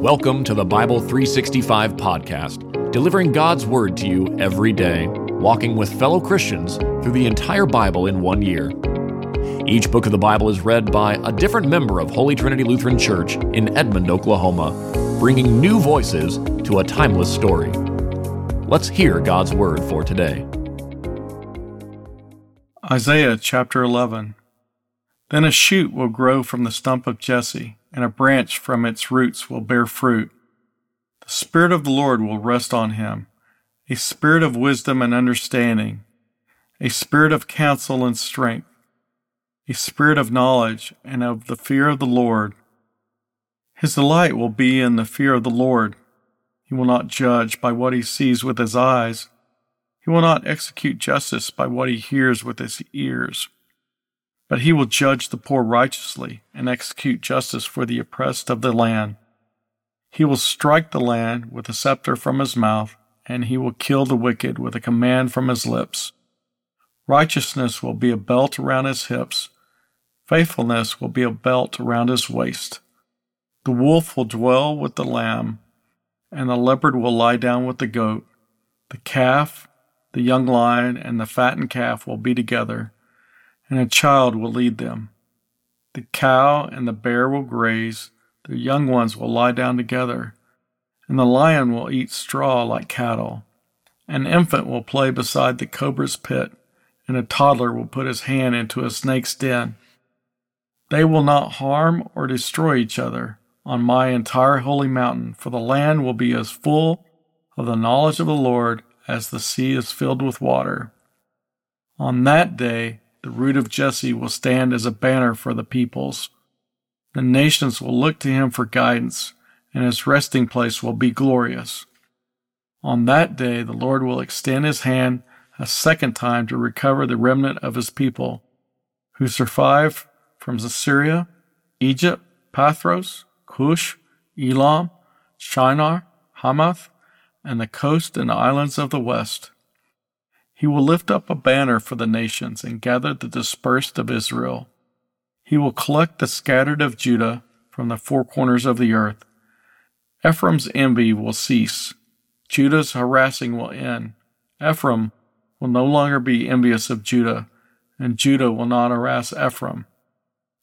Welcome to the Bible 365 podcast, delivering God's Word to you every day, walking with fellow Christians through the entire Bible in one year. Each book of the Bible is read by a different member of Holy Trinity Lutheran Church in Edmond, Oklahoma, bringing new voices to a timeless story. Let's hear God's Word for today. Isaiah chapter 11. Then a shoot will grow from the stump of Jesse and a branch from its roots will bear fruit. The Spirit of the Lord will rest on him, a spirit of wisdom and understanding, a spirit of counsel and strength, a spirit of knowledge and of the fear of the Lord. His delight will be in the fear of the Lord. He will not judge by what he sees with his eyes. He will not execute justice by what he hears with his ears. But he will judge the poor righteously and execute justice for the oppressed of the land. He will strike the land with a scepter from his mouth, and he will kill the wicked with a command from his lips. Righteousness will be a belt around his hips, faithfulness will be a belt around his waist. The wolf will dwell with the lamb, and the leopard will lie down with the goat. The calf, the young lion, and the fattened calf will be together and a child will lead them. The cow and the bear will graze, their young ones will lie down together, and the lion will eat straw like cattle. An infant will play beside the cobra's pit, and a toddler will put his hand into a snake's den. They will not harm or destroy each other on my entire holy mountain, for the land will be as full of the knowledge of the Lord as the sea is filled with water. On that day, the root of Jesse will stand as a banner for the peoples. The nations will look to him for guidance, and his resting place will be glorious. On that day, the Lord will extend his hand a second time to recover the remnant of his people who survived from Assyria, Egypt, Pathros, Cush, Elam, Shinar, Hamath, and the coast and islands of the west. He will lift up a banner for the nations and gather the dispersed of Israel. He will collect the scattered of Judah from the four corners of the earth. Ephraim's envy will cease. Judah's harassing will end. Ephraim will no longer be envious of Judah, and Judah will not harass Ephraim.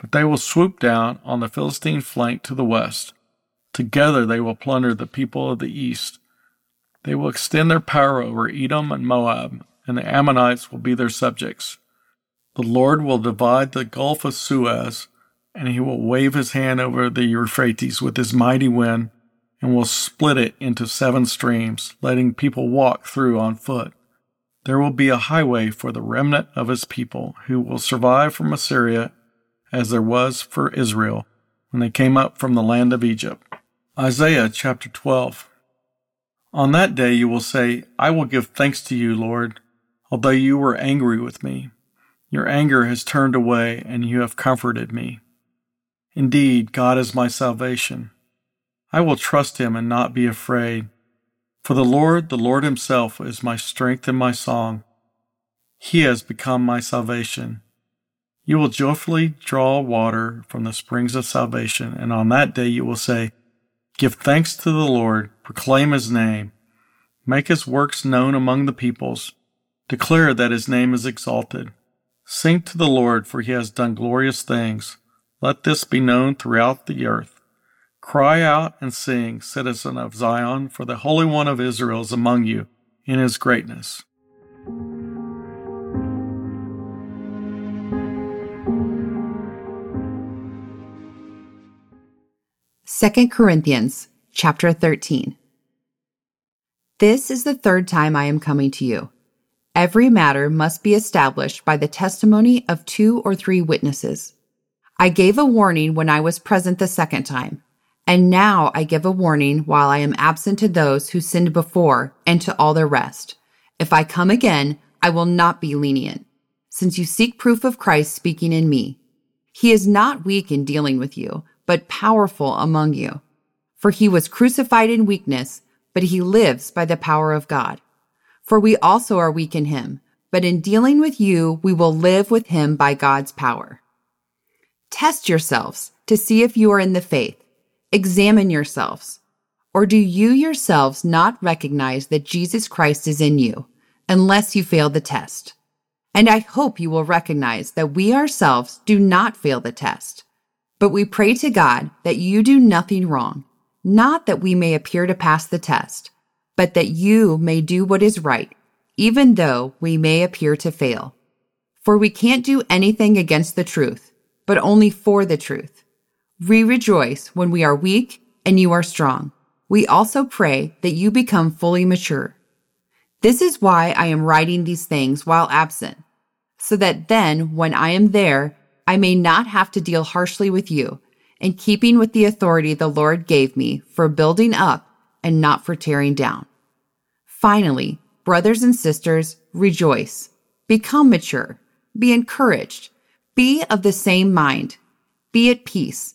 But they will swoop down on the Philistine flank to the west. Together they will plunder the people of the east. They will extend their power over Edom and Moab and the Ammonites will be their subjects. The Lord will divide the Gulf of Suez, and he will wave his hand over the Euphrates with his mighty wind, and will split it into seven streams, letting people walk through on foot. There will be a highway for the remnant of his people, who will survive from Assyria as there was for Israel when they came up from the land of Egypt. Isaiah chapter 12. On that day you will say, I will give thanks to you, Lord although you were angry with me. Your anger has turned away, and you have comforted me. Indeed, God is my salvation. I will trust him and not be afraid. For the Lord, the Lord himself, is my strength and my song. He has become my salvation. You will joyfully draw water from the springs of salvation, and on that day you will say, Give thanks to the Lord, proclaim his name, make his works known among the peoples. Declare that his name is exalted. Sing to the Lord, for he has done glorious things. Let this be known throughout the earth. Cry out and sing, citizen of Zion, for the Holy One of Israel is among you in his greatness. Second Corinthians chapter 13. This is the third time I am coming to you. Every matter must be established by the testimony of two or three witnesses. I gave a warning when I was present the second time, and now I give a warning while I am absent to those who sinned before and to all the rest. If I come again, I will not be lenient, since you seek proof of Christ speaking in me. He is not weak in dealing with you, but powerful among you. For he was crucified in weakness, but he lives by the power of God. For we also are weak in him, but in dealing with you, we will live with him by God's power. Test yourselves to see if you are in the faith. Examine yourselves. Or do you yourselves not recognize that Jesus Christ is in you, unless you fail the test? And I hope you will recognize that we ourselves do not fail the test. But we pray to God that you do nothing wrong, not that we may appear to pass the test, but that you may do what is right, even though we may appear to fail. For we can't do anything against the truth, but only for the truth. We rejoice when we are weak and you are strong. We also pray that you become fully mature. This is why I am writing these things while absent, so that then, when I am there, I may not have to deal harshly with you, in keeping with the authority the Lord gave me for building up and not for tearing down. Finally, brothers and sisters, rejoice, become mature, be encouraged, be of the same mind, be at peace,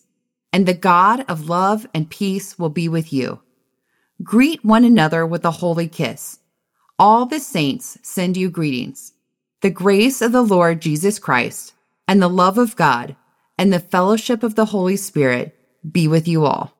and the God of love and peace will be with you. Greet one another with a holy kiss. All the saints send you greetings. The grace of the Lord Jesus Christ and the love of God and the fellowship of the Holy Spirit be with you all.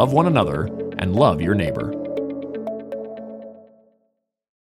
love one another, and love your neighbor.